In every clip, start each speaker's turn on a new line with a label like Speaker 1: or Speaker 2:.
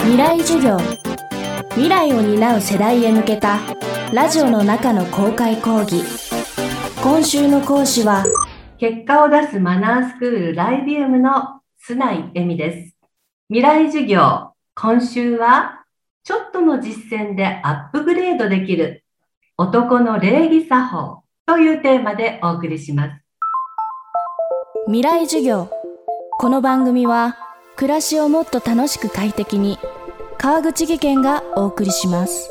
Speaker 1: 未来授業。未来を担う世代へ向けたラジオの中の公開講義。今週の講師は
Speaker 2: 結果を出すマナースクールライビウムの須内恵美です。未来授業今週はちょっとの実践でアップグレードできる男の礼儀作法というテーマでお送りします。
Speaker 1: 未来授業。この番組は暮らしをもっと楽しく快適に川口義賢がお送りします。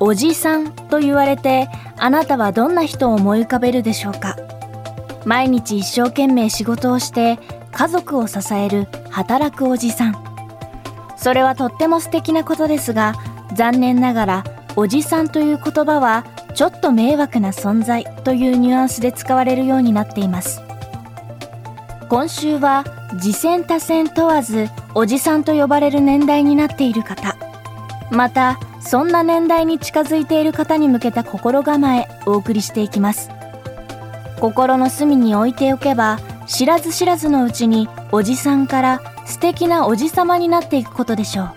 Speaker 1: おじさんと言われてあなたはどんな人を思い浮かべるでしょうか？毎日一生懸命仕事をして家族を支える働くおじさん。それはとっても素敵なことですが残念ながらおじさんという言葉はちょっと迷惑な存在というニュアンスで使われるようになっています。今週は次戦多戦問わずおじさんと呼ばれる年代になっている方。またそんな年代に近づいている方に向けた心構えお送りしていきます。心の隅に置いておけば知らず知らずのうちにおじさんから素敵なおじさまになっていくことでしょう。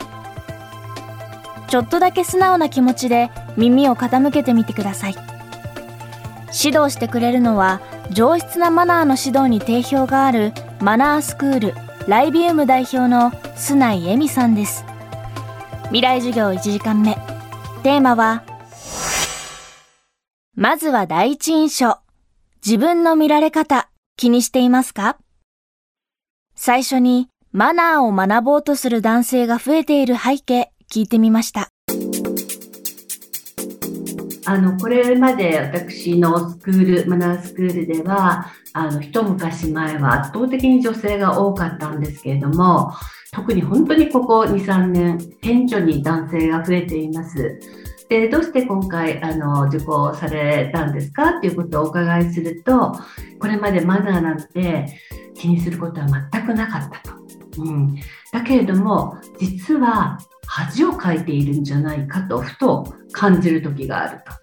Speaker 1: ちょっとだけ素直な気持ちで耳を傾けてみてください。指導してくれるのは上質なマナーの指導に定評があるマナースクールライビウム代表の須内恵美さんです。未来授業1時間目。テーマはまずは第一印象。自分の見られ方気にしていますか？最初にマナーを学ぼうとする男性が増えている背景聞いてみました。
Speaker 2: あのこれまで私のスクールマナースクールではあの一昔前は圧倒的に女性が多かったんですけれども特に本当にここ23年顕著に男性が増えていますでどうして今回あの受講されたんですか？っていうことをお伺いするとこれまでマナーなんて気にすることは全くなかったと。うん、だけれども実は恥をかいているんじゃないかとふと感じる時があると。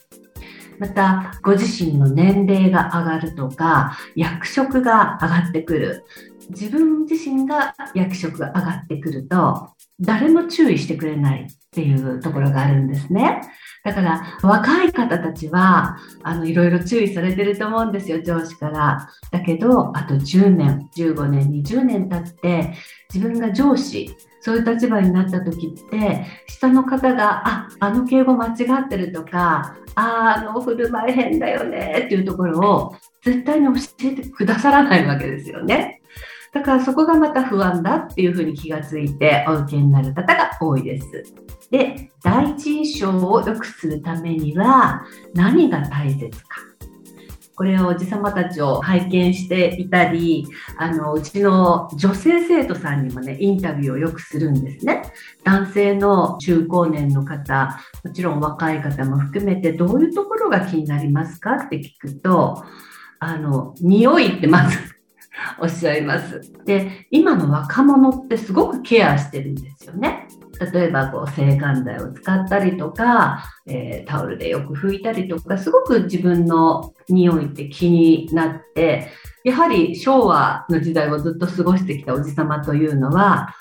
Speaker 2: またご自身の年齢が上がるとか役職が上がってくる自分自身が役職が上がってくると誰も注意してくれないっていうところがあるんですね。だから若い方たちはあのいろいろ注意されてると思うんですよ上司から。だけどあと10年15年20年経って自分が上司そういう立場になった時って下の方がああの敬語間違ってるとかあああの振る舞い変だよねっていうところを絶対に教えてくださらないわけですよね。だからそこがまた不安だっていうふうに気がついてお受けになる方が多いです。で、第一印象を良くするためには何が大切か。これをおじさまたちを拝見していたりあのうちの女性生徒さんにもねインタビューをよくするんですね男性の中高年の方もちろん若い方も含めてどういうところが気になりますかって聞くとあの匂いってまずおっしゃいますで今の若者ってすごくケアしてるんですよね例えばこう制汗剤を使ったりとか、えー、タオルでよく拭いたりとかすごく自分の匂いって気になってやはり昭和の時代をずっと過ごしてきたおじさまというのは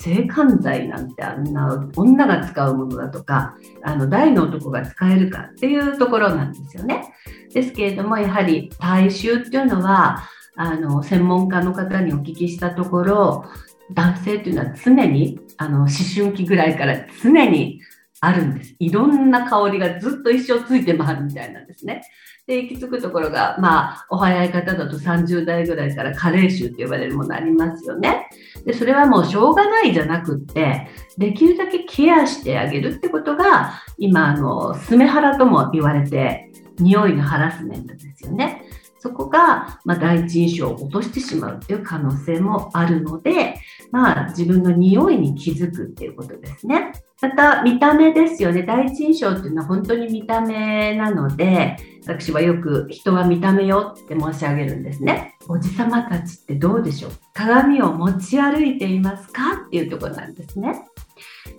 Speaker 2: 制汗剤なんてあんな女が使うものだとかあの大の男が使えるかっていうところなんですよね。ですけれどもやはり体臭っていうのはあの専門家の方にお聞きしたところ男性というのは常にあの思春期ぐらいから常にあるんです。いろんな香りがずっと一生ついて回るみたいなんですね。で、行き着くところが、まあ、お早い方だと30代ぐらいから加齢臭って呼ばれるものありますよね。で、それはもうしょうがないじゃなくって、できるだけケアしてあげるってことが、今、あの、スメハラとも言われて、匂いのハラスメントですよね。そこが、ま、第一印象を落としてしまうという可能性もあるので、まあ、自分の匂いに気づくっていうことですね。また、見た目ですよね。第一印象っていうのは本当に見た目なので、私はよく人は見た目よって申し上げるんですね。おじさまたちってどうでしょう？鏡を持ち歩いていますか？っていうところなんですね。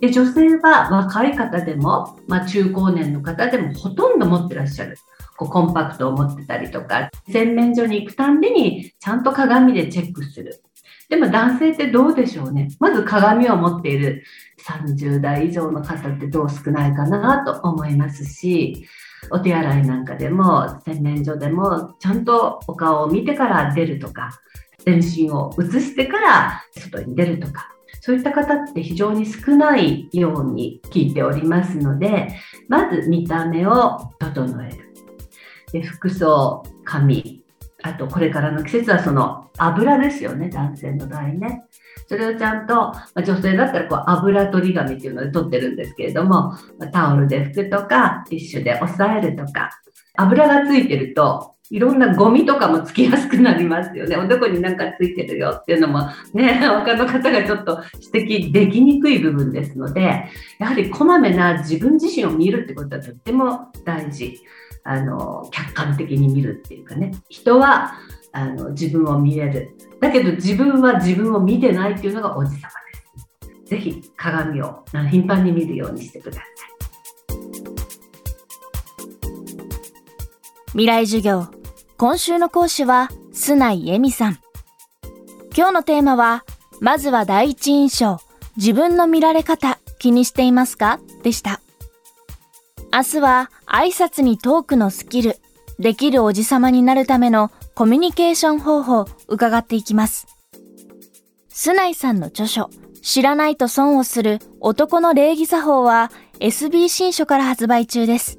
Speaker 2: で女性は若い方でも、まあ、中高年の方でもほとんど持ってらっしゃる。こうコンパクトを持ってたりとか、洗面所に行くたんびにちゃんと鏡でチェックする。でも男性ってどうでしょうね。まず鏡を持っている30代以上の方ってどう少ないかなと思いますし、お手洗いなんかでも洗面所でもちゃんとお顔を見てから出るとか、全身を映してから外に出るとか、そういった方って非常に少ないように聞いておりますので、まず見た目を整える。で服装、髪、あとこれからの季節はその油ですよね、男性の場合ね。それをちゃんと、まあ、女性だったらこう油取り紙っていうので取ってるんですけれども、タオルで拭くとか、ティッシュで押さえるとか、油がついてると、いろんなゴミとかもつきやすくなりますよね。おでこになんかついてるよっていうのもね、他の方がちょっと指摘できにくい部分ですので、やはりこまめな自分自身を見るってことはとっても大事。あの、客観的に見るっていうかね。人はあの自分を見れる。だけど自分は自分を見てないっていうのがおじさまです。ぜひ鏡を頻繁に見るようにしてください。
Speaker 1: 未来授業今週の講師は須内恵美さん今日のテーマはまずは第一印象自分の見られ方気にしていますか？でした明日は挨拶にトークのスキルできるおじさまになるためのコミュニケーション方法伺っていきます。須内さんの著書知らないと損をする男の礼儀作法は SB 新書から発売中です。